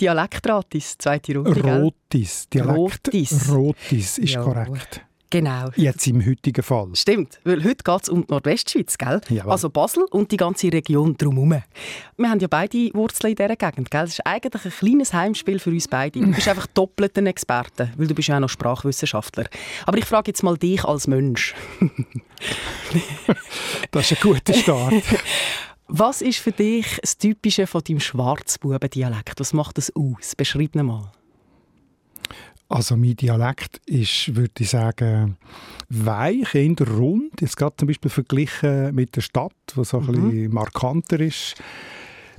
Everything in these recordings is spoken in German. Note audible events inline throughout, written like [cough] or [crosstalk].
Dialektratis, zweite Runde, Rotis, Dialekt. Rotis. Rotis ist Ja. korrekt. Genau. Jetzt im heutigen Fall. Stimmt, weil heute geht es um die Nordwestschweiz, gell? Jawohl. Also Basel und die ganze Region drumherum. Wir haben ja beide Wurzeln in dieser Gegend, gell? Das ist eigentlich ein kleines Heimspiel für uns beide. Du bist einfach doppelt ein Experte, weil du bist ja auch noch Sprachwissenschaftler. Aber ich frage jetzt mal dich als Mensch. [laughs] Das ist ein guter Start. [laughs] Was ist für dich das Typische von deinem Schwarzbubendialekt? Was macht das aus? Beschreib ihn mal. Also mein Dialekt ist, würde ich sagen, weich, eher rund. Jetzt gerade zum Beispiel verglichen mit der Stadt, wo so ein bisschen markanter ist.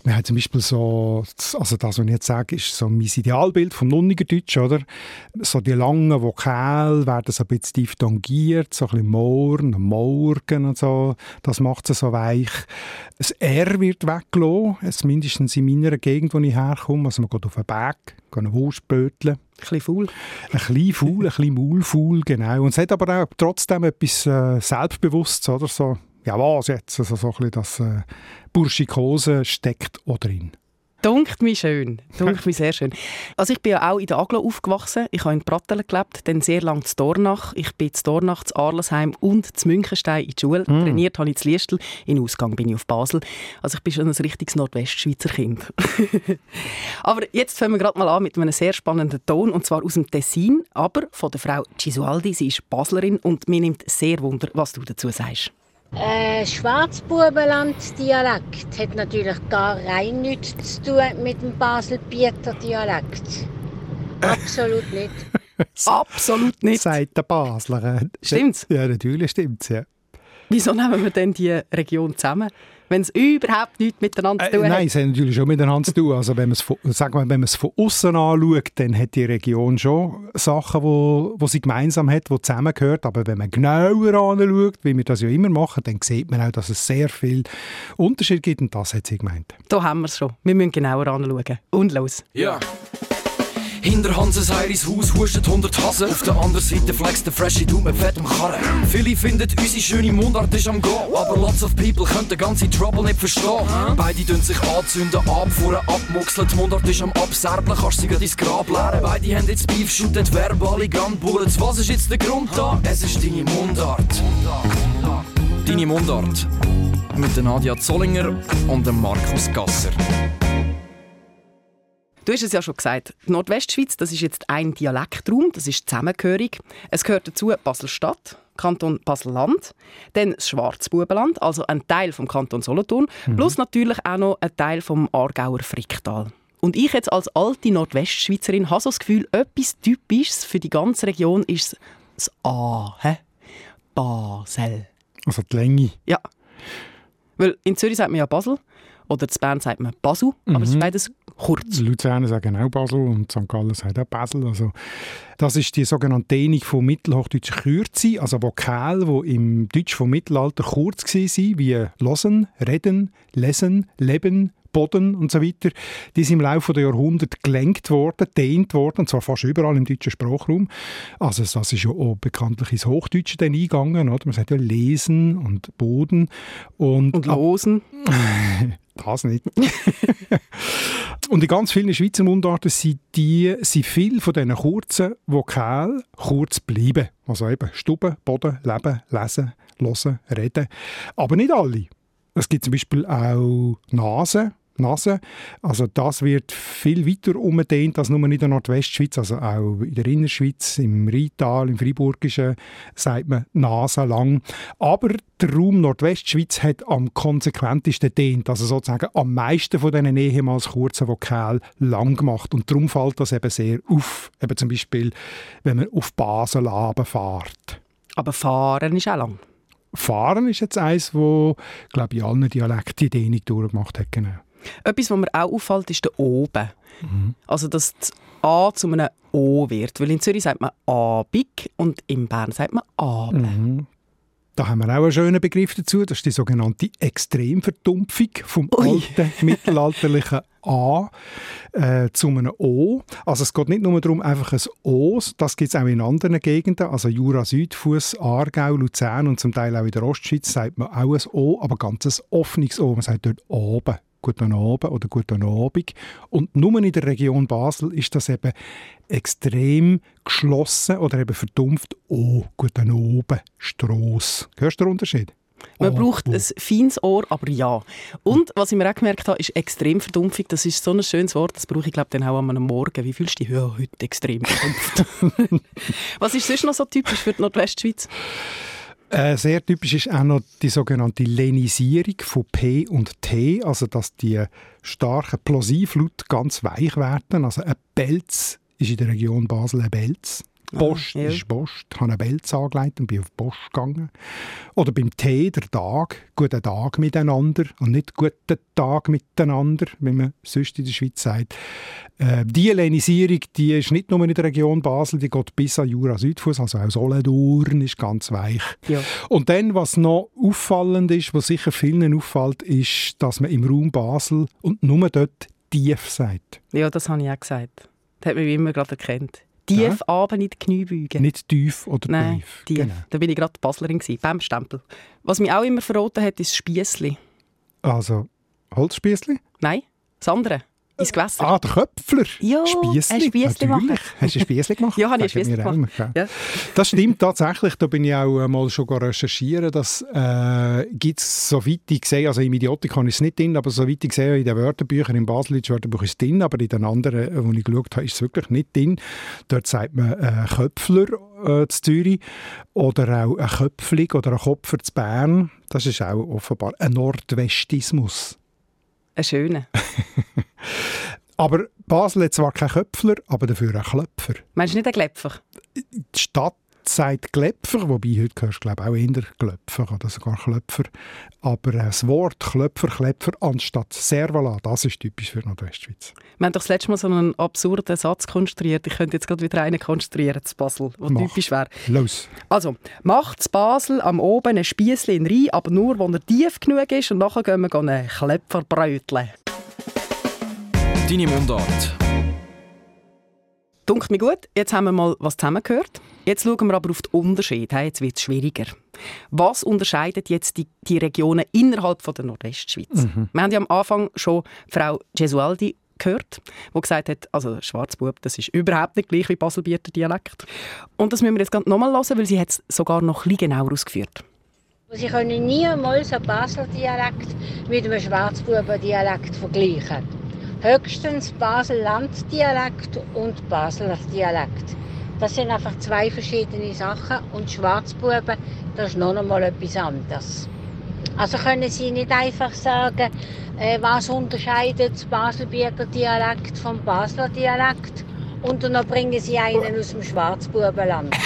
Wir haben zum Beispiel so, also das, was ich jetzt sage, ist so mein Idealbild vom Nunnigerdeutsch, oder? So die langen Vokale werden so ein bisschen diphthongiert, so ein bisschen Morgen, Morgen und so. Das macht es so weich. Das R wird weggelassen, mindestens in meiner Gegend, wo ich herkomme. Also man geht auf den Berg, geht eine Wurst bröteln. Ein bisschen faul. Ein bisschen faul, ein bisschen maulfaul, genau. Und es hat aber auch trotzdem etwas äh, Selbstbewusstes, oder so. Ja, was jetzt? Also so ein bisschen das äh, Burschikose steckt auch drin. Dunkt mich schön. Dunkt mich sehr schön. Also ich bin ja auch in der Aglo aufgewachsen. Ich habe in Prattelen gelebt, dann sehr lange zu Dornach. Ich bin zu Dornach, zu Arlesheim und zu Münchenstein in die Schule. Trainiert habe ich zu Liestel. In Ausgang bin ich auf Basel. Also ich bin schon ein richtiges Nordwestschweizer Kind. [laughs] aber jetzt fangen wir gerade mal an mit einem sehr spannenden Ton, und zwar aus dem Tessin, aber von der Frau Gisualdi. Sie ist Baslerin und mir nimmt sehr Wunder, was du dazu sagst. Äh, Schwarzbubenland-Dialekt hat natürlich gar rein nichts zu tun mit dem Basel-Bieter Dialekt. Absolut nicht. [laughs] Absolut nicht. Sagt der Basler. Stimmt's? Ja, natürlich stimmt's, ja. Wieso nehmen wir denn die Region zusammen, wenn es überhaupt nichts miteinander zu Äh, tun nein, hat? es hat natürlich schon miteinander zu tun. Also wenn man es von, sagen wir, wenn man es von außen anschaut, dann hat die Region schon Sachen, wo, wo sie gemeinsam hat, die zusammengehört. Aber wenn man genauer anschaut, wie wir das ja immer machen, dann sieht man auch, dass es sehr viel Unterschied gibt. Und das hat sie gemeint. Da haben wir es schon. Wir müssen genauer anschauen. Und los. Ja. Hinter Hanses Heiris Haus hustet 100 Hasen. Auf der anderen Seite flext der Freshie Du mit fettem Karren. Viele finden unsere schöne Mundart ist am Go. Aber lots of people können den ganzen Trouble nicht verstehen. Beide tun sich anzünden, abfuhren, abmuxeln. Die Mundart ist am Abserblen, kannst sie grad ins Grab leeren. Beide haben jetzt Beef, shooten verbale Gunbullets. Was ist jetzt der Grund da? Es ist deine Mundart. Deine Mundart. Mit Nadia Zollinger und Markus Gasser. Du hast es ja schon gesagt. Die Nordwestschweiz, das ist jetzt ein Dialektraum, das ist zusammengehörig. Es gehört dazu Basel-Stadt, Kanton Basel-Land, dann das Schwarzbubenland, also ein Teil vom Kanton Solothurn, plus natürlich auch noch ein Teil vom Aargauer Fricktal. Und ich jetzt als alte Nordwestschweizerin habe so das Gefühl, etwas Typisches für die ganze Region ist das A. Hä? Basel. Also die Länge. Ja. Weil in Zürich sagt man ja Basel oder in Bern sagt man Basel, aber es ist beides kurz. Luzerner sagen auch Basel und St. Gallen sagt auch Basel. Also, das ist die sogenannte Dehnung von mittelhochdeutsch Kürze, also Vokale, die im Deutsch vom Mittelalter kurz waren, wie losen, reden, lesen, leben, Boden und so weiter. Die sind im Laufe der Jahrhunderte gelenkt worden, dehnt worden, und zwar fast überall im deutschen Sprachraum. Also das ist ja auch bekanntlich ins Hochdeutsche dann eingegangen. Oder? Man sagt ja lesen und Boden. Und, Und losen. [laughs] das nicht. [laughs] Und in ganz vielen Schweizer Mundarten sind, die, sind viele von diesen kurzen Vokalen kurz bleiben. Also eben Stube, Boden, Leben, Lesen, Hören, Reden. Aber nicht alle. Es gibt zum Beispiel auch Nase. Nase. Also das wird viel weiter umgedehnt als nur in der Nordwestschweiz, also auch in der Innerschweiz, im Rheintal, im Friburgischen sagt man Nase lang. Aber der Raum Nordwestschweiz hat am konsequentesten dehnt, also sozusagen am meisten von diesen ehemals kurzen Vokalen lang gemacht. Und darum fällt das eben sehr auf. Eben zum Beispiel, wenn man auf Basel fährt. Aber fahren ist auch lang. Fahren ist jetzt eins, wo, glaube ich, allen Dialekten die Dehnung durchgemacht hat. Genau. Etwas, was mir auch auffällt, ist der Oben. Also, dass das A zu einem O wird. Weil in Zürich sagt man Abig und in Bern sagt man Abe. Da haben wir auch einen schönen Begriff dazu. Das ist die sogenannte Extremverdumpfung vom Ui. alten [laughs] mittelalterlichen A äh, zu einem O. Also es geht nicht nur darum, einfach ein O, das gibt es auch in anderen Gegenden, also Jura, Südfuss, Aargau, Luzern und zum Teil auch in der Ostschweiz sagt man auch ein O, aber ganz ein offenes O. Man sagt dort oben. Guten Abend oder guten Abend. Und nur in der Region Basel ist das eben extrem geschlossen oder eben verdumpft. Oh, guten Abend, Strasse. Hörst du den Unterschied? Man Oh, braucht oh. ein feines Ohr, aber ja. Und was ich mir auch gemerkt habe, ist extrem Verdumpfung. Das ist so ein schönes Wort, das brauche ich glaube dann auch einem Morgen. Wie fühlst du dich? Ja, heute extrem verdumpft. [laughs] was ist sonst noch so typisch für die Nordwestschweiz? Äh, sehr typisch ist auch noch die sogenannte Lenisierung von P und T, also dass die starken Plosivlaute ganz weich werden. Also ein Belz ist in der Region Basel ein Belz. Post ja. ist Post. Ich habe einen Belz angelegt und bin auf die Post gegangen. Oder beim T, der Tag, guten Tag miteinander und nicht guten Tag miteinander, wie man sonst in der Schweiz sagt. Äh, die Lenisierung, die ist nicht nur in der Region Basel, die geht bis an Jura Südfuss, also auch Solothurn ist ganz weich. Ja. Und dann, was noch auffallend ist, was sicher vielen auffällt, ist, dass man im Raum Basel und nur dort tief sagt. ja, das habe ich auch gesagt. Das hat mich immer gerade erkannt. Tief, Ja. aber nicht Knie beugen. Nicht tief oder Nein, tief. tief. Genau. Da bin ich gerade Baslerin gewesen, beim Stempel. Was mich auch immer verraten hat, ist das Spiessli. Also, Holzspiessli? Nein, das andere. Ins Gewässer. Ah, der Köpfler. Ja, Spiessli. Natürlich. Hast du ein Spiessli gemacht? [laughs] Ja, habe ich Spiessli gemacht. immer? Ja. Das stimmt tatsächlich. Da bin ich auch äh, mal schon recherchieren. Das äh, gibt es, soweit ich sehe, also im Idiotikon ist es nicht drin, aber soweit ich sehe, in den Wörterbüchern, im Baselitsch Wörterbuch ist es drin, aber in den anderen, äh, wo ich geschaut habe, ist es wirklich nicht drin. Dort sagt man äh, Köpfler äh, zu Zürich oder auch ein Köpfling oder ein Kopfer zu Bern. Das ist auch offenbar ein Nordwestismus. Ein schöner. [laughs] Aber Basel hat zwar keinen Köpfler, aber dafür einen Klöpfer. Meinst du nicht ein Gläpfer? Die Stadt sagt Klepfer, wobei heute hörst du glaube auch eher Klöpfer oder sogar Klöpfer. Aber das Wort Klöpfer, Klepfer anstatt Servala, das ist typisch für Nordwestschweiz. Wir haben doch das letzte Mal so einen absurden Satz konstruiert. Ich könnte jetzt gerade wieder einen konstruieren zu Basel, der typisch wäre. Los. Also, macht Basel am oben ein Spiessli in Rhein, aber nur, wo er tief genug ist und nachher gehen wir einen Klepfer bräuteln. Deine Mundart. Dunkt mir gut, jetzt haben wir mal was zusammengehört. Jetzt schauen wir aber auf die Unterschiede. Hey, Jetzt wird es schwieriger. Was unterscheidet jetzt die, die Regionen innerhalb von der Nordwestschweiz? Wir haben ja am Anfang schon Frau Gesualdi gehört, die gesagt hat, also Schwarzbub, das ist überhaupt nicht gleich wie Baselbieter Dialekt. Und das müssen wir jetzt gerade nochmal hören, weil sie hat es sogar noch ein bisschen genauer ausgeführt. Sie können niemals einen Basler Dialekt mit einem Schwarzbuben Dialekt vergleichen. Höchstens Basel-Land-Dialekt und Basler Dialekt. Das sind einfach zwei verschiedene Sachen und Schwarzbuben, das ist noch einmal etwas anderes. Also können Sie nicht einfach sagen, äh, was unterscheidet das Baselbieter Dialekt vom Basler Dialekt und dann bringen Sie einen aus dem Schwarzbubenland.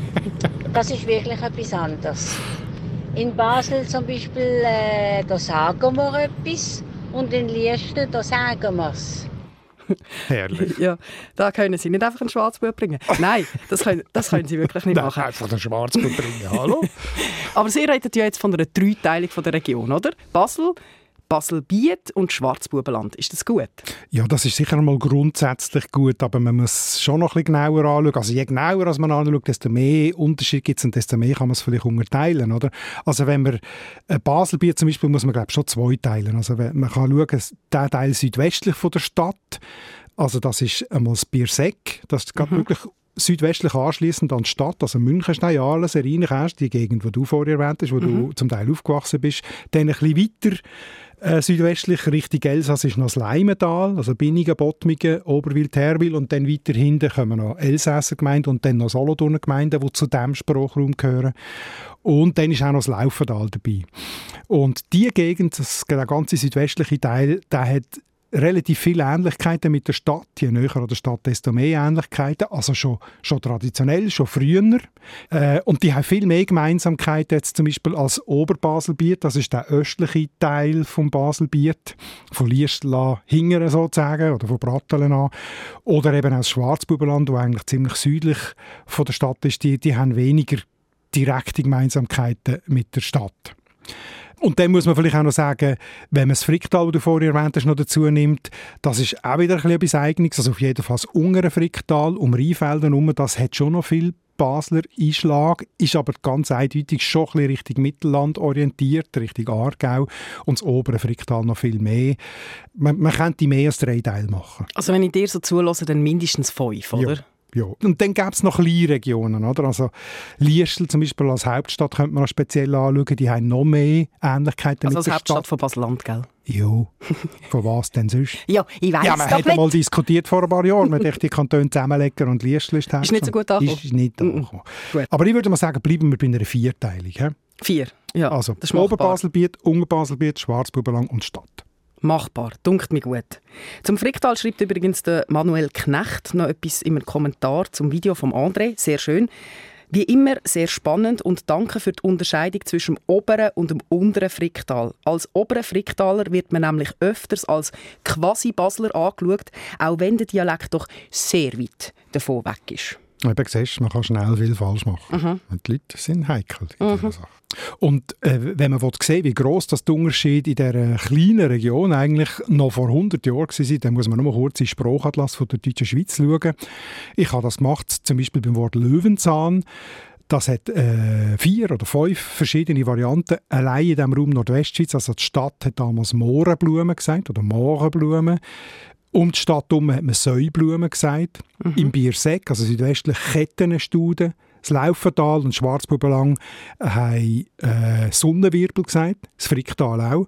[laughs] das ist wirklich etwas anderes. In Basel zum Beispiel, äh, da sagen wir etwas und in Liestel, da sagen wir es. Herrlich. [laughs] Ja, da können sie nicht einfach einen Schwarzbub bringen. Nein, das können, das können sie wirklich nicht Nein, machen. einfach den Schwarzbub bringen. Hallo? [laughs] Aber Sie reden ja jetzt von einer Dreiteilung von der Region, oder? Basel, Basel-Biet und Schwarzbubenland. Ist das gut? Ja, das ist sicher mal grundsätzlich gut, aber man muss schon noch ein bisschen genauer anschauen. Also je genauer als man anschaut, desto mehr Unterschied gibt es und desto mehr kann man es vielleicht unterteilen, oder? Also wenn man ein Baselbiet zum Beispiel, muss man glaube schon zwei teilen. Also man kann schauen, der Teil südwestlich von der Stadt, also das ist einmal das Bierseck, das ist gerade wirklich südwestlich anschließend an die Stadt, also Münchenstein, Aarlesen, Rheinekerst, die Gegend, die du vorher erwähnt hast, wo du zum Teil aufgewachsen bist. Dann ein bisschen weiter äh, südwestlich Richtung Elsass ist noch das Leimental, also Binnigen, Bottmingen, Oberwil, Terwil und dann weiter hinten kommen noch Elsässer Gemeinden und dann noch Solothurner Gemeinden, die zu diesem Sprachraum gehören. Und dann ist auch noch das Laufental dabei. Und die Gegend, das, der ganze südwestliche Teil, der hat relativ viele Ähnlichkeiten mit der Stadt. Je näher an der Stadt, desto mehr Ähnlichkeiten. Also schon, schon traditionell, schon früher. Äh, und die haben viel mehr Gemeinsamkeiten jetzt zum Beispiel als Oberbaselbiet. Das ist der östliche Teil vom Baselbiet. Von Liestl an hingern sozusagen oder von Brattelen an. Oder eben das Schwarzbubenland, wo eigentlich ziemlich südlich von der Stadt ist. Die, die haben weniger direkte Gemeinsamkeiten mit der Stadt. Und dann muss man vielleicht auch noch sagen, wenn man das Fricktal, das du vorher erwähnt hast, noch dazu nimmt, das ist auch wieder ein bisschen etwas Eigenes. Also auf jeden Fall das untere Fricktal um Rheinfelden herum, das hat schon noch viel Basler Einschlag, ist aber ganz eindeutig schon ein bisschen Richtung Mittelland orientiert, Richtung Aargau und das obere Fricktal noch viel mehr. Man, man könnte mehr als drei Teile machen. Also wenn ich dir so zulasse, dann mindestens fünf, oder? Ja. Ja. Und dann gäbe es noch kleine Regionen. Oder? Also Liestel zum Beispiel als Hauptstadt könnte man noch speziell anschauen. Die haben noch mehr Ähnlichkeiten also mit der Hauptstadt Stadt. von Basel-Land, gell? Ja, von was denn sonst? [laughs] Ja, ich weiss ja, man hat mal diskutiert vor ein paar Jahren, man dachte, die Kantone zusammenlegen und Liestel ist Ist nicht so gut angekommen. Ist nicht angekommen. Aber ich würde mal sagen, bleiben wir bei einer Vierteilung. he? Vier, ja, Also. Oberbaselbiet, Unterbaselbiet, Schwarzbubenlang und Stadt. Machbar, dunkt mir gut. Zum Fricktal schreibt übrigens der Manuel Knecht noch etwas im Kommentar zum Video vom André. Sehr schön. Wie immer sehr spannend und danke für die Unterscheidung zwischen dem oberen und dem unteren Fricktal. Als oberen Fricktaler wird man nämlich öfters als Quasi-Basler angeschaut, auch wenn der Dialekt doch sehr weit davon weg ist. Eben siehst, man kann schnell viel falsch machen. Und die Leute sind heikel in dieser Sache. Und äh, wenn man sehen wie gross das die Unterschiede in dieser kleinen Region eigentlich noch vor 100 Jahren waren, dann muss man nur mal kurz in den Sprachatlas von der deutschen Schweiz schauen. Ich habe das gemacht, zum Beispiel beim Wort Löwenzahn. Das hat äh, vier oder fünf verschiedene Varianten. Allein in diesem Raum Nordwestschweiz, also die Stadt hat damals Mohrenblumen gesagt oder Mohrenblumen. Um die Stadt herum hat man Säublumen gesagt. Im Biersäck, also südwestlich Kettenstuden, das Laufental und Schwarzbubenlang haben äh, Sonnenwirbel gesagt, das Fricktal auch.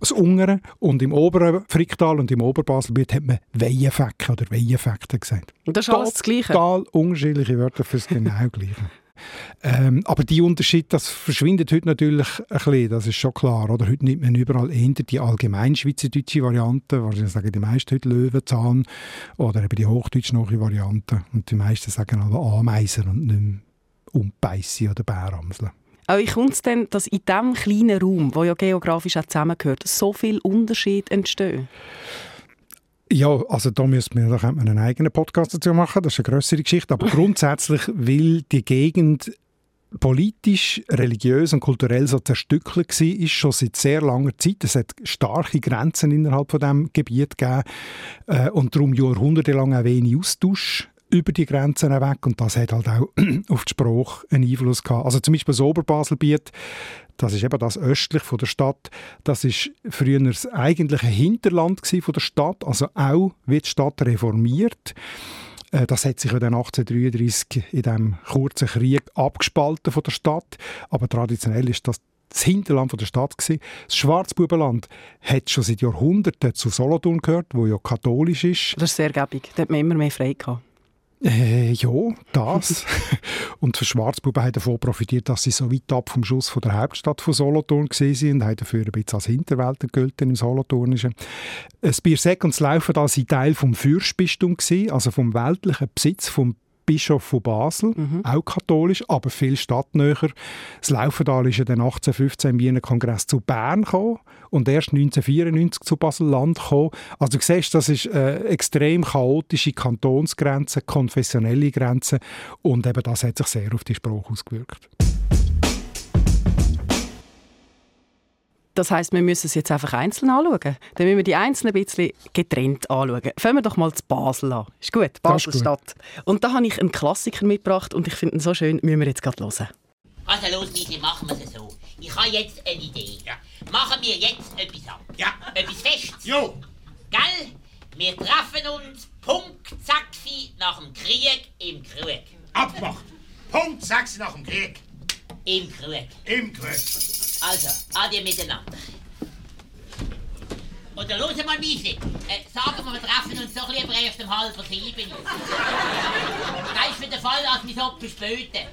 Das Ungere und im oberen Fricktal und im Oberbaselbiet hat man Weihenfecken oder Weihenfekten gesagt. Und das ist alles das Gleiche. Total unterschiedliche Wörter für das genau Gleiche. Ähm, aber die Unterschied, das verschwindet heute natürlich ein bisschen, das ist schon klar. Oder? Heute nimmt man überall eher die allgemeinschweizerdeutsche Variante, wahrscheinlich sagen die meisten heute Löwenzahn oder eben die hochdeutsch-nahe Variante. Und die meisten sagen alle Ameisen und nicht mehr Umbeissi oder Bäramsel. Aber wie kommt es denn, dass in diesem kleinen Raum, der ja geografisch auch zusammengehört, so viel Unterschied entstehen? Ja, also da müsste man, einen eigenen Podcast dazu machen, das ist eine größere Geschichte, aber grundsätzlich will die Gegend politisch, religiös und kulturell so zerstückelt war, ist schon seit sehr langer Zeit. Es hat starke Grenzen innerhalb von dem Gebiet gegeben äh, und darum jahrhundertelang auch wenig Austausch über die Grenzen weg und das hat halt auch [clears throat] auf die Sprache einen Einfluss gehabt. Also zum Beispiel das Oberbaselbiet, das ist eben das östlich von der Stadt. Das ist früher das eigentliche Hinterland von der Stadt, also auch wird die Stadt reformiert. Äh, Das hat sich ja dann 1833 in diesem kurzen Krieg abgespalten von der Stadt. Aber traditionell ist das das Hinterland der Stadt gewesen. Das Schwarzbubenland hat schon seit Jahrhunderten zu Solothurn gehört, wo ja katholisch ist. Das ist sehr gäbig. Da hat man immer mehr frei gehabt. Äh, ja, das. [laughs] und für Schwarzbuben haben davon profitiert, dass sie so weit ab vom Schuss von der Hauptstadt von Solothurn gesehen sind und haben dafür ein bisschen als Hinterwelt gelten im Solothurnischen. Das Biersäck und das Laufental waren Teil vom Fürstbistum, gewesen, also vom weltlichen Besitz vom Bischof von Basel, auch katholisch, aber viel stadtnäher. Das Laufental ist ja dann 1815 im Wiener Kongress zu Bern gekommen und erst 1994 zu Basel-Land gekommen. Also du siehst, das ist äh, extrem chaotische Kantonsgrenze, konfessionelle Grenze und eben das hat sich sehr auf die Sprache ausgewirkt. Das heisst, wir müssen es jetzt einfach einzeln anschauen. Dann müssen wir die einzelnen ein bisschen getrennt anschauen. Fangen wir doch mal zu Basel an. Ist gut, Basel-Stadt. Und da habe ich einen Klassiker mitgebracht und ich finde ihn so schön, müssen wir jetzt gerade hören. Also los, Michi, machen wir es so. Ich habe jetzt eine Idee. Machen wir jetzt etwas ab. Ja. Etwas Festes. Jo, Gell? Wir treffen uns Punkt Zackfi nach dem Krieg im Krug. abgemacht. Punkt 6 nach dem Krieg. Im Krug. Im Krieg. Also, adieu miteinander. Oder los mal, Michi. Äh, sagen wir, wir treffen uns doch lieber erst um halb sieben. Das ist für den Fall, dass wir so verspäten.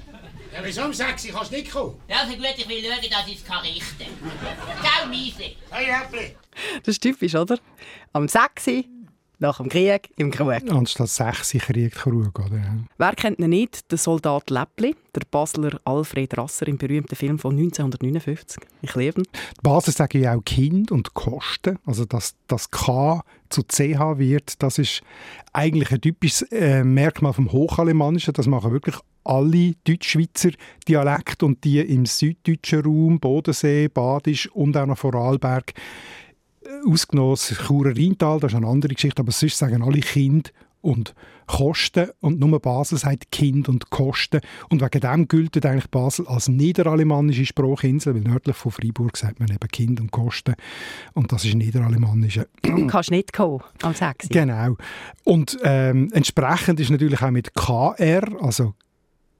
Ja, wieso um 6 Uhr kannst du nicht kommen? Ja, also gut, ich will schauen, dass ich es kann richten kann. Ciao, Miese. Hey, Häppli. Das ist typisch, oder? Am 6. nach dem Krieg im Krug. Anstatt sechs Krieg Krug, oder? Wer kennt ihn nicht? Der Soldat Läppli, der Basler Alfred Rasser im berühmten Film von 1959. Ich liebe ihn. Die Basis sagen ja auch Kind und Kosten. Also, dass das K zu CH wird, das ist eigentlich ein typisches äh, Merkmal vom Hochalemannischen. Das machen wirklich alle Deutschschweizer Dialekte und die im süddeutschen Raum, Bodensee, Badisch und auch noch Vorarlberg, ausgenommen das Churer Rheintal, das ist eine andere Geschichte, aber sonst sagen alle Kind und Kosten und nur Basel sagt Kind und Kosten. Und wegen dem gilt eigentlich Basel als niederalemannische Sprachinsel, weil nördlich von Freiburg sagt man eben Kind und Kosten. Und das ist niederalemannische. Du kannst nicht kommen am 6. Genau. Und ähm, entsprechend ist natürlich auch mit KR, also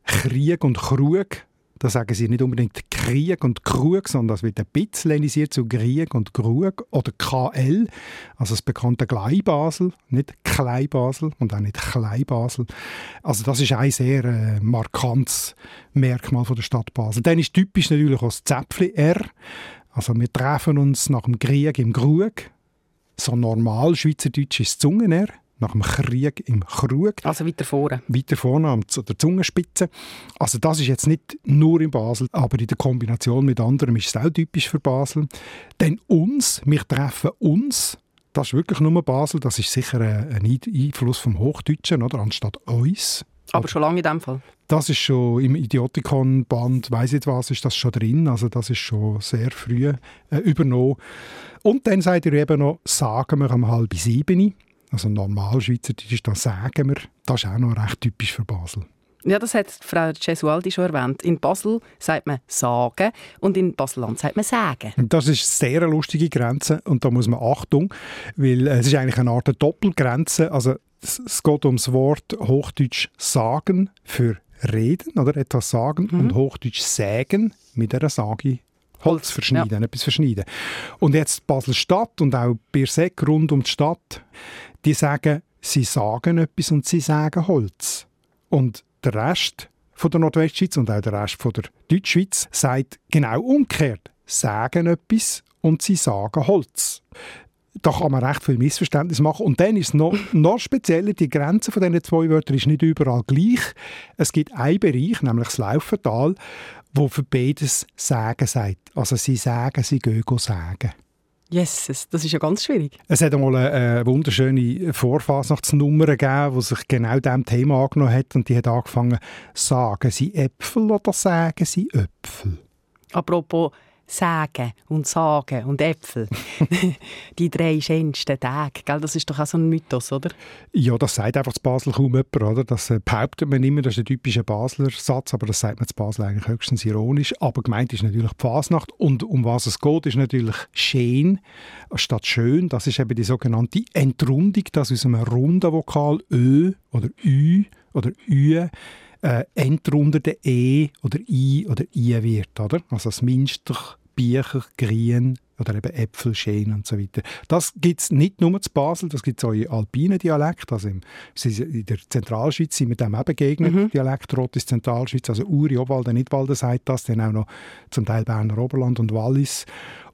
Krieg und Krug, da sagen sie nicht unbedingt Krieg und Krug, sondern das wird ein bisschen zu Krieg und Krug. Oder KL, also das bekannte Gleibasel, nicht Kleinbasel und auch nicht Kleinbasel. Also das ist ein sehr äh, markantes Merkmal von der Stadt Basel. Dann ist typisch natürlich auch das Zäpfli R. Also wir treffen uns nach dem Krieg im Krug. So normal Schweizerdeutsch ist Zungen R nach dem Krieg im Krug. Also weiter vorne. Weiter vorne an der Zungenspitze. Also das ist jetzt nicht nur in Basel, aber in der Kombination mit anderen ist es auch typisch für Basel. Denn uns, wir treffen uns, das ist wirklich nur Basel, das ist sicher ein Einfluss vom Hochdeutschen, oder, anstatt uns. Aber schon lange in dem Fall? Das ist schon im Idiotikon-Band, weiss nicht was, ist das schon drin. Also das ist schon sehr früh äh, übernommen. Und dann seid ihr eben noch, sagen wir um halb sieben also normal Schweizerdeutsch, da sagen wir, das ist auch noch recht typisch für Basel. Ja, das hat Frau Cesualdi schon erwähnt. In Basel sagt man «sagen» und in Baselland sagt man «sagen». Das ist eine sehr lustige Grenze und da muss man Achtung, weil es ist eigentlich eine Art Doppelgrenze. Also es geht ums Wort Hochdeutsch «sagen» für reden oder etwas sagen mhm. und Hochdeutsch «sägen» mit einer Sage Holz verschneiden, ja. etwas verschneiden. Und jetzt Basel-Stadt und auch Birsek rund um die Stadt, die sagen, sie sagen etwas und sie sagen Holz. Und der Rest von der Nordwestschweiz und auch der Rest von der Deutschschweiz sagt genau umgekehrt, sagen etwas und sie sagen Holz. Da kann man recht viel Missverständnis machen. Und dann ist es noch, [laughs] noch spezieller, die Grenze von diesen zwei Wörtern ist nicht überall gleich. Es gibt einen Bereich, nämlich das Laufental, wo für beides Sagen sagt. Also sie sagen, sie gehen sagen. Jesus, das ist ja ganz schwierig. Es hat einmal eine, wunderschöne Vorfasnachtsnummer gegeben, die sich genau diesem Thema angenommen hat und die hat angefangen, sagen Sie Äpfel oder sagen Sie Äpfel? Apropos Sägen und Sagen und Äpfel. [laughs] die drei schönsten Tage, gell? das ist doch auch so ein Mythos, oder? Ja, das sagt einfach zu Basel kaum jemand, oder? Das äh, behauptet man immer, das ist ein typischer Basler Satz, aber das sagt man zu Basel eigentlich höchstens ironisch. Aber gemeint ist natürlich die Fasnacht und um was es geht, ist natürlich schön statt schön. Das ist eben die sogenannte Entrundung, das aus einem runden Vokal Ö oder Ü oder Ü äh, entrundete E oder I oder I wird, oder? Also das Minster, Bücher, Grien oder eben Äpfel, Schäen und so weiter. Das gibt es nicht nur zu Basel, das gibt es auch in alpinen Dialekt, also im, in der Zentralschweiz sind wir dem eben begegnet, mhm. Dialekt Rotes Zentralschweiz, also Uri, Obwalden, Nidwalden sagt das, dann auch noch zum Teil Berner Oberland und Wallis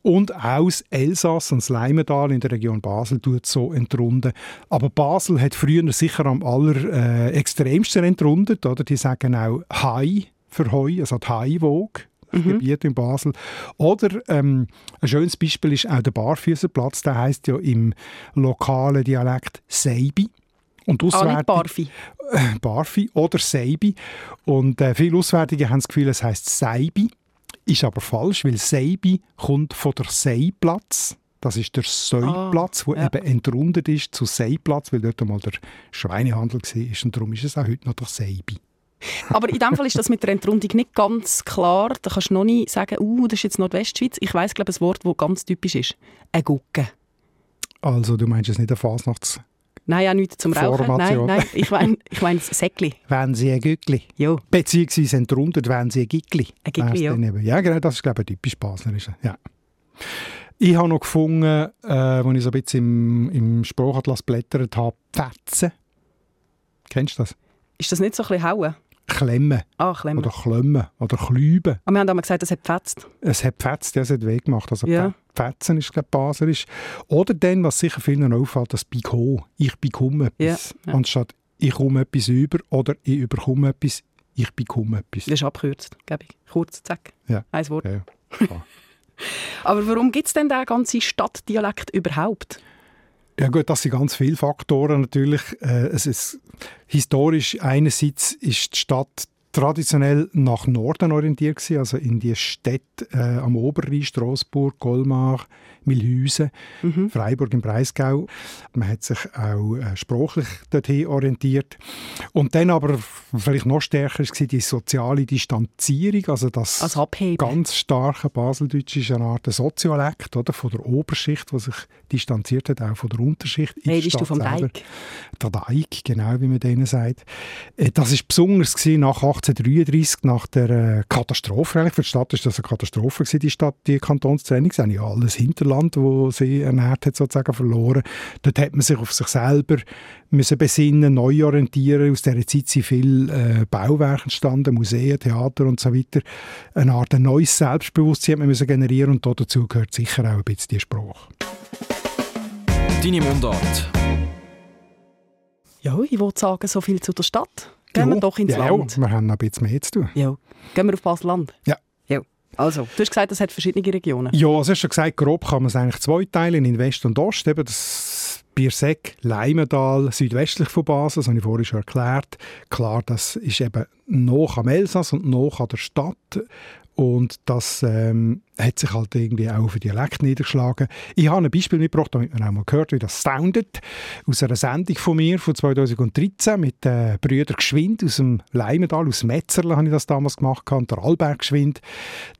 und aus Elsass und Sleimental in der Region Basel tut so entrunden. Aber Basel hat früher sicher am aller äh, extremsten entrundet, oder? Die sagen auch Hai für Heu, also die Haiwoge mhm. Gebiet in Basel. Oder ähm, ein schönes Beispiel ist auch der Barfüßerplatz, der heißt ja im lokalen Dialekt Seibi. Und ah, Barfi. Äh, [laughs] Barfi oder Seibi. Und äh, viele Auswärtige haben das Gefühl, es heißt Seibi. Ist aber falsch, weil Seibi kommt von der Seiplatz. Das ist der Säuplatz, ah, ja. eben entrundet ist zu Seiplatz, weil dort einmal der Schweinehandel war. Und darum ist es auch heute noch der Seibi. Aber in dem Fall ist das mit der Entrundung nicht ganz klar. Da kannst du noch nicht sagen, uh, das ist jetzt Nordwestschweiz. Ich weiss, glaube ein Wort, das ganz typisch ist. Ein Gucke. Also du meinst es nicht eine Fasnachts... Nein, ja, nichts zum Rauchen. Nein, nein, ich meine ich mein Säckli. [laughs] Wenn sie ein Gückli. Ja. Beziehungsweise entrundet, wenn sie ein Gückli. Ein Gückli, ja. Ja, genau, das ist, glaube ich, typisch Baslerisch. Ja. Ich habe noch gefunden, äh, als ich so ein bisschen im, im Sprachatlas blättert habe, Fetzen. Kennst du das? Ist das nicht so ein bisschen Hauen? Klemmen. Ah, Klemmen. Oder Klemmen. Oder Klüben. Aber wir haben gesagt, es hat gefetzt. Es hat gefetzt, ja, es hat weh gemacht. Also ja. Fetzen ist, glaube ich, baserisch. Oder dann, was sicher vielen auffällt, das Biko. Ich bekomme etwas. Ja, ja. Anstatt ich komme etwas über oder ich überkomme etwas, ich bekomme etwas. Das ist abgekürzt, glaube ich. Kurz, zack. Ja. Ein Wort. Ja, [laughs] Aber warum gibt es denn den ganzen Stadtdialekt überhaupt? Ja gut, das sind ganz viele Faktoren natürlich. Äh, es ist, historisch einerseits ist die Stadt traditionell nach Norden orientiert gewesen, also in die Städte äh, am Oberrhein, Straßburg, Colmar, Milhäusen, mhm. Freiburg im Breisgau. Man hat sich auch äh, sprachlich dorthin orientiert. Und dann aber vielleicht noch stärker war die soziale Distanzierung, also das also ganz starke Baseldeutsch ist eine Art Soziolekt oder, von der Oberschicht, die sich distanziert hat, auch von der Unterschicht. Redest du vom selber. Deik? Der Deik, genau wie man denen sagt. Äh, das war besonders nach 1833, nach der äh, Katastrophe. Für die Stadt war das eine Katastrophe, die Stadt, die Kantonstrennung. Sie haben ja alles Hinterland, wo sie ernährt hat, sozusagen verloren. Dort hat man sich auf sich selber müssen besinnen, neu orientieren. Aus dieser Zeit sind viele äh, Bauwerke entstanden, Museen, Theater und so weiter. Eine Art ein neues Selbstbewusstsein man müssen generieren und dazu gehört sicher auch ein bisschen die Sprache. Deine Mundart. Ja, ich wollte sagen, so viel zu der Stadt. Gehen wir doch ins ja, Land. wir haben noch ein bisschen mehr zu tun. Ja. Gehen wir auf Basel-Land? Ja. ja. Also, du hast gesagt, es hat verschiedene Regionen. Ja, also hast schon gesagt, grob kann man es eigentlich zweiteilen in West und Ost. Eben das Bierseck, Leimental, südwestlich von Basel, das habe ich vorhin schon erklärt. Klar, das ist eben noch am Elsass und noch an der Stadt. Und das ähm, hat sich halt irgendwie auch für Dialekt niedergeschlagen. Ich habe ein Beispiel mitgebracht, damit man auch mal hört, wie das soundet. Aus einer Sendung von mir von 2013 mit den äh, Brüdern Geschwind aus dem Leimental, aus Metzerle habe ich das damals gemacht. Und der Alberg Geschwind,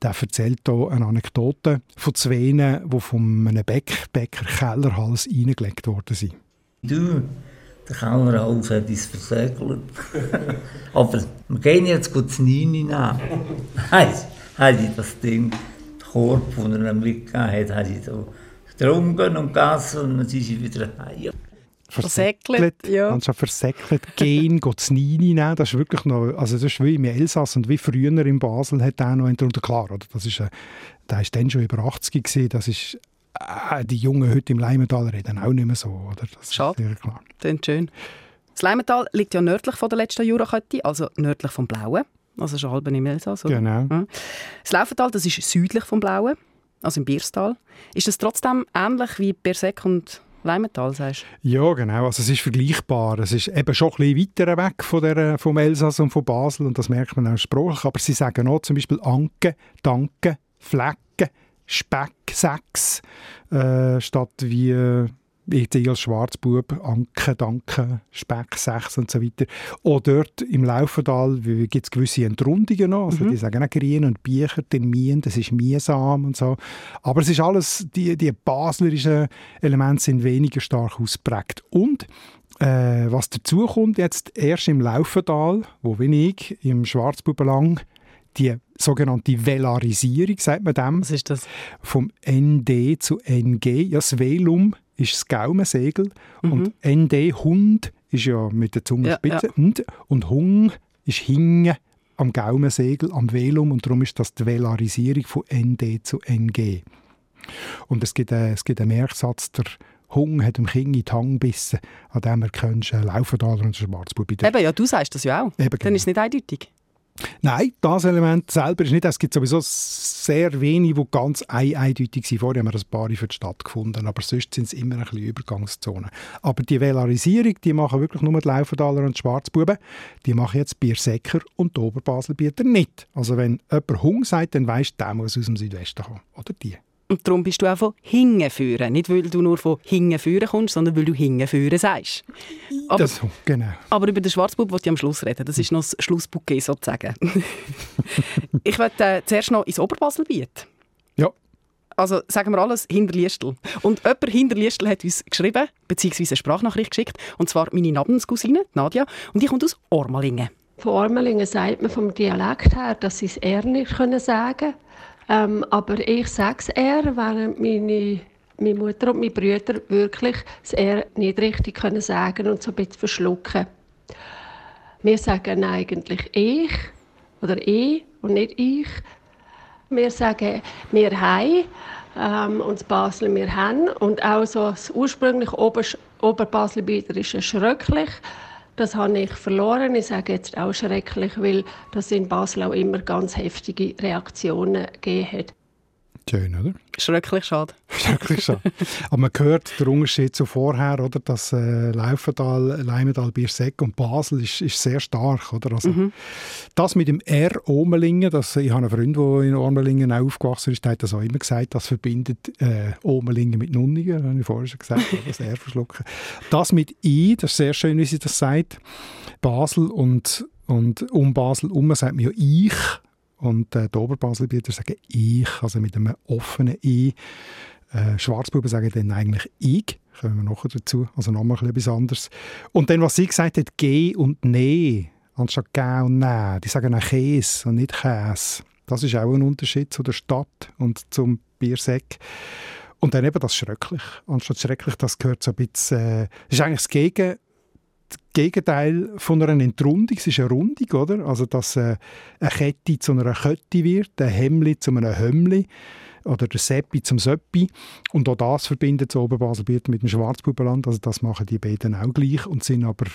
der erzählt hier eine Anekdote von zwei, die von einem Bäck, Bäcker Kellerhals reingelegt worden sind. Du, der Kellerhals hat uns versegelt. [laughs] Aber wir gehen jetzt gut das Nini nach habe ich das Ding, den Korb, den er mitgegeben hat, habe ich so getrunken und gegessen und dann sind sie wieder heim. Versäckelt, ja. Und schon versäckelt gehen, [laughs] geht das Nini nehmen, das ist wirklich noch, also das ist wie im Elsass und wie früher in Basel hat er noch unter klar, oder? Das ist, äh, der ist dann schon über 80 gewesen, das ist, äh, die Jungen heute im Leimental reden auch nicht mehr so, oder? Das Schade, ist klar. Klingt schön. Das Leimental liegt ja nördlich von der letzten Jurakette, also nördlich vom Blauen also halb im Elsass. Oder? Genau. Ja. Das Laufental, das ist südlich vom Blauen, also im Bierstal. Ist das trotzdem ähnlich wie Berseck und Leimental, sagst du? Ja, genau. Also es ist vergleichbar. Es ist eben schon ein bisschen weiter weg von der, vom Elsass und von Basel und das merkt man auch sprachlich. Aber sie sagen auch zum Beispiel Anke, Danke, Flecken, Speck, Sex, äh, statt wie... Äh, ich als Schwarzbub, Anke, Danke, Speck, Sechs und so weiter. Auch dort im Laufental gibt es gewisse Entrundungen noch. Also mhm. Die sagen auch Grien und Bücher, den Mien, das ist Miesam und so. Aber es ist alles, die, die baslerischen Elemente sind weniger stark ausprägt. Und äh, was dazu kommt jetzt erst im Laufental, wo ich, im Schwarzbubenlang, die sogenannte Velarisierung, sagt man dem. Was ist das? Vom ND zu NG. Ja, das Velum ist das Gaumensegel mhm. und ND Hund ist ja mit der Zungenspitze ja, ja. und Hung ist Hinge am Gaumensegel, am Velum und darum ist das die Velarisierung von ND zu NG. Und es gibt, äh, es gibt einen Merksatz, der Hung hat dem Kind in die Hand gebissen, an dem erkennst du äh, Laufendaler und Schwarzbub. Eben, ja, du sagst das ja auch. Eben, Dann genau. ist es nicht eindeutig. Nein, das Element selber ist nicht. Es gibt sowieso sehr wenige, die ganz eindeutig sind. Vorher haben wir ein paar für die Stadt gefunden, aber sonst sind es immer ein bisschen Übergangszonen. Aber die Velarisierung, die machen wirklich nur die Laufendaler und die Schwarzbuben. Die machen jetzt Biersäcker und die Oberbaselbieter nicht. Also wenn jemand Hung sagt, dann weisst du, der muss aus dem Südwesten kommen. Oder die. Und darum bist du auch von hinten führen. Nicht, weil du nur von hinten führen kommst, sondern weil du hinten führen sagst. Aber, das, genau. aber über den Schwarzbub wollte ich am Schluss reden. Das ist noch das Schlussbouquet sozusagen. [laughs] ich möchte äh, zuerst noch ins Oberbaselbiet. Ja. Also sagen wir alles Hinterliestel. Und jemand Hinterliestel hat uns geschrieben, beziehungsweise eine Sprachnachricht geschickt, und zwar meine Namenscousine, Nadja, und die kommt aus Ormalingen. Von Ormalingen sagt man vom Dialekt her, dass sie es eher nicht sagen können. Ähm, aber ich sage es eher, während meine, meine Mutter und meine Brüder wirklich es eher nicht richtig können sagen und so ein bisschen verschlucken. Wir sagen eigentlich ich oder ich und nicht ich. Wir sagen wir haben ähm, und das Basel wir haben. Und auch so das ursprüngliche Ober Oberbaselbieter schrecklich. Das habe ich verloren. Ich sage jetzt auch schrecklich, weil das in Basel auch immer ganz heftige Reaktionen gegeben hat. Schön, oder? Schrecklich schade. [laughs] Schrecklich schade. Aber man hört den Unterschied zu vorher, oder? Das äh, Laufental, Leimental, Bierseck und Basel ist, ist sehr stark, oder? Also, Mhm. Das mit dem R Omelingen, das, ich habe einen Freund, der in Omelingen auch aufgewachsen ist, der hat das auch immer gesagt, das verbindet äh, Omelingen mit Nunningen, habe ich vorher schon gesagt, das R verschlucken. Das mit I, das ist sehr schön, wie sie das sagt. Basel und, und um Basel herum sagt man ja ich, und äh, die Oberbaselbieter sagen ich, also mit einem offenen I. Äh, Schwarzbuben sagen dann eigentlich ich. Kommen wir nachher dazu. Also nochmal etwas anderes. Und dann, was sie gesagt hat, G und Ne, anstatt G und Ne. Die sagen auch Käse und nicht Käse. Das ist auch ein Unterschied zu der Stadt und zum Biersäck. Und dann eben das Schrecklich. Anstatt Schrecklich, das gehört so ein bisschen... Äh, ist eigentlich das Gegen, Gegenteil von einer Entrundung. Es ist eine Rundung, oder? Also, dass äh, eine Kette zu einer Kette wird, ein Hemmli zu einem Hömmli oder der Seppi zum Söppi. Und auch das verbindet das Oberbaselbiet mit dem Schwarzbubenland. Also das machen die beiden auch gleich und sind aber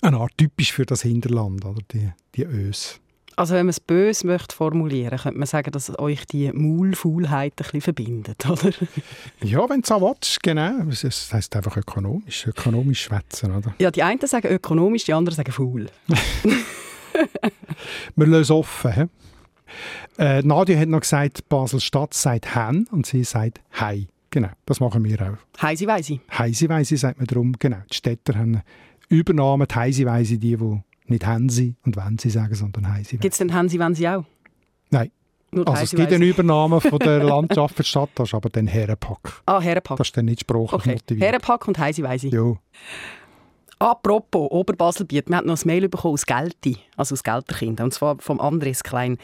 eine Art typisch für das Hinterland, oder? Die, die Ös. Also wenn man es böse möchte formulieren, könnte man sagen, dass euch die Maulfaulheit ein bisschen verbindet, [laughs] oder? Ja, wenn du so willst, genau. Das heisst einfach ökonomisch. Ökonomisch schwätzen, oder? Ja, die einen sagen ökonomisch, die anderen sagen faul. [laughs] Wir lösen es offen. He? Äh, Nadia hat noch gesagt, Basel-Stadt sagt «hen» und sie sagt «hei». Genau, das machen wir auch. Heisi weisi. «Heisi weisi» sagt man darum. Genau, die Städter haben Übernahmen, die «Heisi weisi», die, die nicht «hensi» und «wenn sie» sagen, sondern «Heisi weisi». Gibt es denn Hansi, wenn sie auch? Nein. Nur Also es Heisi gibt weisi. eine Übernahme von der [laughs] Landschaft für Stadt, das ist aber dann Herrenpack. Ah, Herrenpack. Das ist dann nicht sprachlich Okay, motiviert. Herrenpack und Heisi weisi. Ja. Apropos Oberbaselbiet, wir haben noch ein Mail bekommen aus Gelti, also aus Gelterkind, und zwar vom Andres Klein.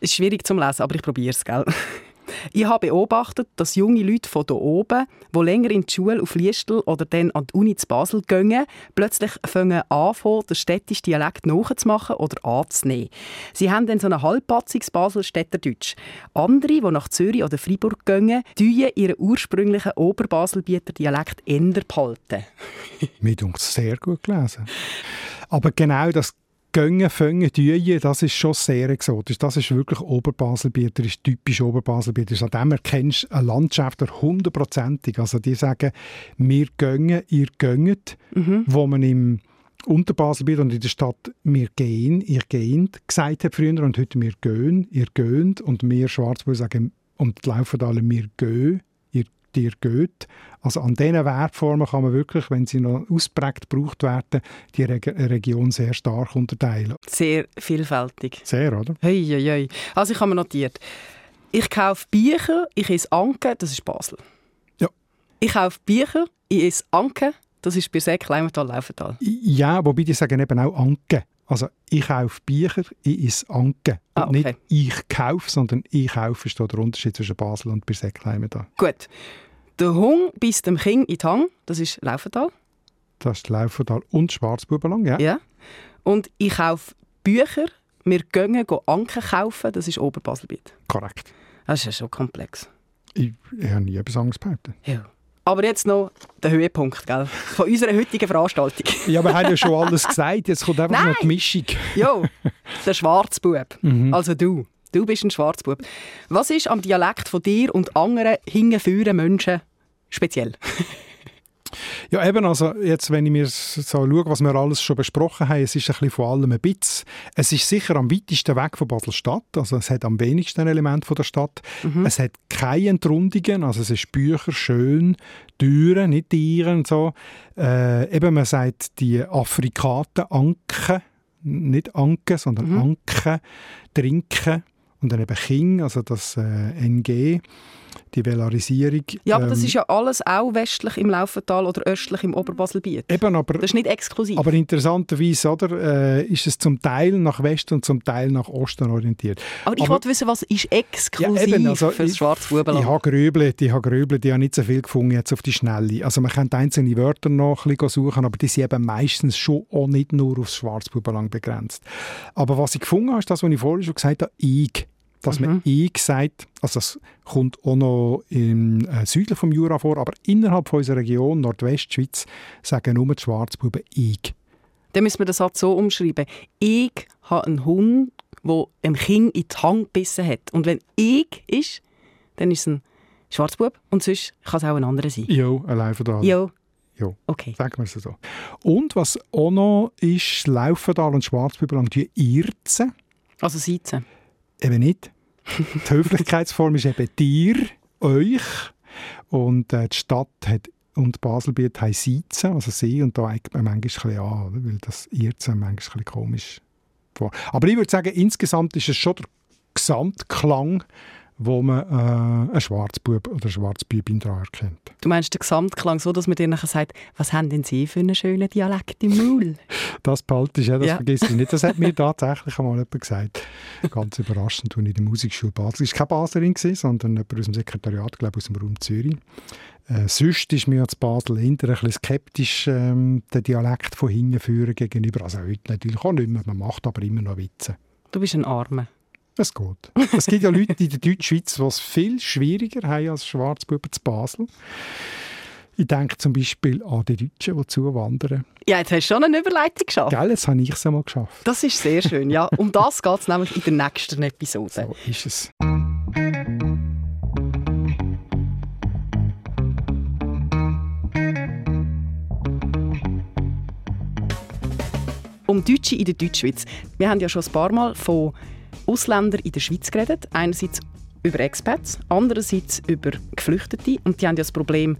Es ist schwierig zum Lesen, aber ich probiere es, gell? [laughs] Ich habe beobachtet, dass junge Leute von hier oben, die länger in die Schule auf Liestel oder dann an die Uni zu Basel gehen, plötzlich fangen an, den städtischen Dialekt nachzumachen oder anzunehmen. Sie haben dann so ein halbpatziges Baselstädterdeutsch. Andere, die nach Zürich oder Freiburg gehen, tun ihren ursprünglichen Oberbaselbieter Dialekt änder behalten. Mir sehr gut gelesen. Aber genau das Göngen, Föngen, Düje, das ist schon sehr exotisch. Das ist wirklich Oberbaselbieter, ist typisch Oberbaselbieter. An dem erkennst du einen Landschafter hundertprozentig. Also die sagen, wir göngen, ihr gönget, wo man im Unterbaselbiet und in der Stadt «wir gehen», «ihr gehend» gesagt hat früher und heute «wir gehen», «ihr gehend» und wir Schwarzbüll sagen und die Laufendaler «wir gehen», «ihr dir geht». Also an diesen Wertformen kann man wirklich, wenn sie noch ausprägt gebraucht werden, die Reg Region sehr stark unterteilen. Sehr vielfältig. Sehr, oder? Hei, hei, hei. Also ich habe mir notiert. Ich kaufe Bücher, ich esse Anke, das ist Basel. Ja. Ich kaufe Bücher, ich esse Anke, das ist Birseck, Leimental, Laufental. Ja, wobei die sagen eben auch Anke. Also ich kaufe Bücher, ich esse Anke. Ah, okay. nicht ich kaufe, sondern ich kaufe ist der Unterschied zwischen Basel und Birseckleimen da. Gut. Der Hung bis dem King in die Hang, das ist Laufental. Das ist Laufental und Schwarzbubenlang, ja. Ja. Und ich kaufe Bücher, wir gehen go Anke kaufen, das ist Oberbaselbiet. Korrekt. Das ist ja schon komplex. Ich, ich habe nie etwas anderes behauptet. Ja. Aber jetzt noch der Höhepunkt gell? von unserer heutigen Veranstaltung. Ja, wir haben ja schon alles gesagt. Jetzt kommt einfach Nein. noch die Mischung. Jo, der Schwarzbub. Mhm. Also du. Du bist ein Schwarzbub. Was ist am Dialekt von dir und anderen hingeführten Menschen speziell? Ja, eben, also jetzt, wenn ich mir so schaue, was wir alles schon besprochen haben, es ist ein bisschen von allem ein bisschen. Es ist sicher am weitesten weg von Basel-Stadt, also es hat am wenigsten Element von der Stadt. Es hat keine Entrundungen, also es ist Bücher, schön, Türen, nicht Tiere und so. Äh, eben, man sagt die Afrikaten, Anken, nicht Anken, sondern Anken, Trinken und dann eben King, also das äh, NG, die Velarisierung. Ja, aber das Ähm, ist ja alles auch westlich im Laufental oder östlich im Oberbaselbiet. Eben, aber Das ist nicht exklusiv. Aber interessanterweise oder, äh, ist es zum Teil nach Westen und zum Teil nach Osten orientiert. aber ich aber- wollte wissen, was ist exklusiv Ja, eben, also für das ich- Schwarzbubenland? Ich habe grübelt, ich habe grübelt, ich habe nicht so viel gefunden jetzt auf die Schnelle. Also man könnte einzelne Wörter noch ein bisschen suchen, aber die sind eben meistens schon auch nicht nur aufs Schwarzbubenland begrenzt. Aber was ich gefunden habe, ist das, was ich vorhin schon gesagt habe, «ich». Dass Mhm. man «ich» sagt, also das kommt auch noch im äh, Süden vom Jura vor, aber innerhalb von unserer Region, Nordwestschweiz, sagen nur die Schwarzbuben «ich». Dann müssen wir den Satz so umschreiben. Ich habe einen Hund, der einem Kind in die Hand gebissen hat. Und wenn ich ist, dann ist es ein Schwarzbub und sonst kann es auch ein anderer sein. Jo, ein Laufendal. Jo. Jo. Okay. Sagen wir es so. Und was auch noch ist, Laufendal und Schwarzbübel lang die Irzen. Also Seizen. Eben nicht. [laughs] Die Höflichkeitsform ist eben dir, euch. Und äh, die Stadt hat und Baselbiet haben Seizen, also sie, und da eckt man manchmal ein an, weil das Irzen manchmal ein komisch vor. Aber ich würde sagen, insgesamt ist es schon der Gesamtklang, wo man äh, einen Schwarzbub oder eine Schwarzbübin daran erkennt. Du meinst den Gesamtklang so, dass man dir nachher sagt, was haben denn Sie für einen schönen Dialekt im Maul? [laughs] Das behalte ich, ja, das Ja. vergisst ich nicht. Das hat mir [laughs] tatsächlich einmal jemand gesagt. Ganz überraschend, als ich in der Musikschule Basel... War keine Baslerin, gewesen, sondern jemand aus dem Sekretariat, glaube ich, aus dem Raum Zürich. Äh, sonst ist mir als Basel eher ein bisschen skeptisch ähm, der Dialekt von hinten führen gegenüber. Also heute natürlich auch nicht mehr, man macht aber immer noch Witze. Du bist ein Armer. Es geht. Es gibt ja Leute in der Deutschschweiz, die es viel schwieriger haben als Schwarzbuben zu Basel. Ich denke zum Beispiel an die Deutschen, die zuwandern. Ja, jetzt hast du schon eine Überleitung geschafft. Gell, jetzt habe ich es einmal geschafft. Das ist sehr schön, ja. Um das geht es nämlich in der nächsten Episode. So ist es. Um Deutsche in der Deutschschweiz. Wir haben ja schon ein paar Mal von Ausländern in der Schweiz geredet. Einerseits über Expats, andererseits über Geflüchtete. Und die haben ja das Problem,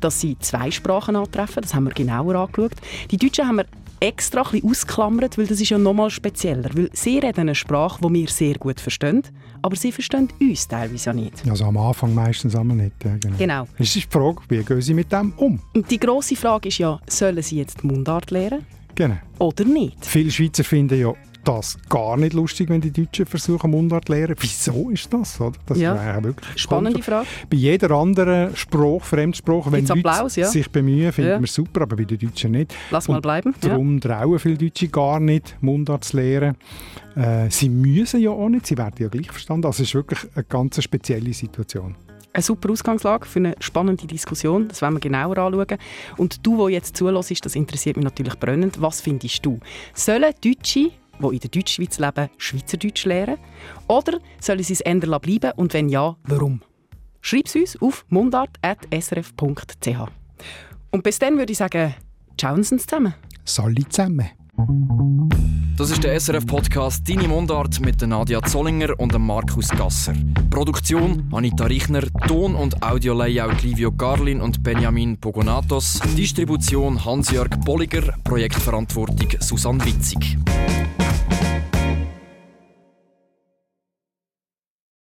dass sie zwei Sprachen antreffen. Das haben wir genauer angeschaut. Die Deutschen haben wir extra ein bisschen ausklammert, weil das ist ja nochmal spezieller. Weil sie reden eine Sprache, die wir sehr gut verstehen, aber sie verstehen uns teilweise ja nicht. Also am Anfang meistens einmal nicht. Ja, genau. Genau. Es ist die Frage, wie gehen sie mit dem um? Und die grosse Frage ist ja, sollen sie jetzt die Mundart lernen Genau. oder nicht? Viele Schweizer finden ja das gar nicht lustig, wenn die Deutschen versuchen, Mundart zu lernen. Wieso ist das? Oder? Das Ja. ist wirklich Spannende kontra- Frage. Bei jeder anderen Spruch, Fremdsprache, wenn Leute Applaus, ja? sich bemühen, finden Ja. wir super, aber bei den Deutschen nicht. Lass mal Und bleiben. Ja. Darum trauen viele Deutsche gar nicht, Mundart zu lernen. Äh, sie müssen ja auch nicht, sie werden ja gleich verstanden. Also es ist wirklich eine ganz spezielle Situation. Eine super Ausgangslage für eine spannende Diskussion. Das wollen wir genauer anschauen. Und du, wo jetzt zulässt, das interessiert mich natürlich brennend. Was findest du? Sollen Deutsche, die in der Deutschschweiz leben, Schweizerdeutsch lernen? Oder sollen sie es ändern bleiben? Und wenn ja, warum? Schreib es uns auf mundart.srf.ch. Und bis dann würde ich sagen, schauen Sie uns zusammen. Salli zusammen. Das ist der SRF-Podcast «Deine Mundart» mit Nadia Zollinger und Markus Gasser. Produktion Anita Richner, Ton- und Audio-Layout Livio Garlin und Benjamin Pogonatos, Distribution Hans-Jörg Bolliger, Projektverantwortung Susanne Witzig.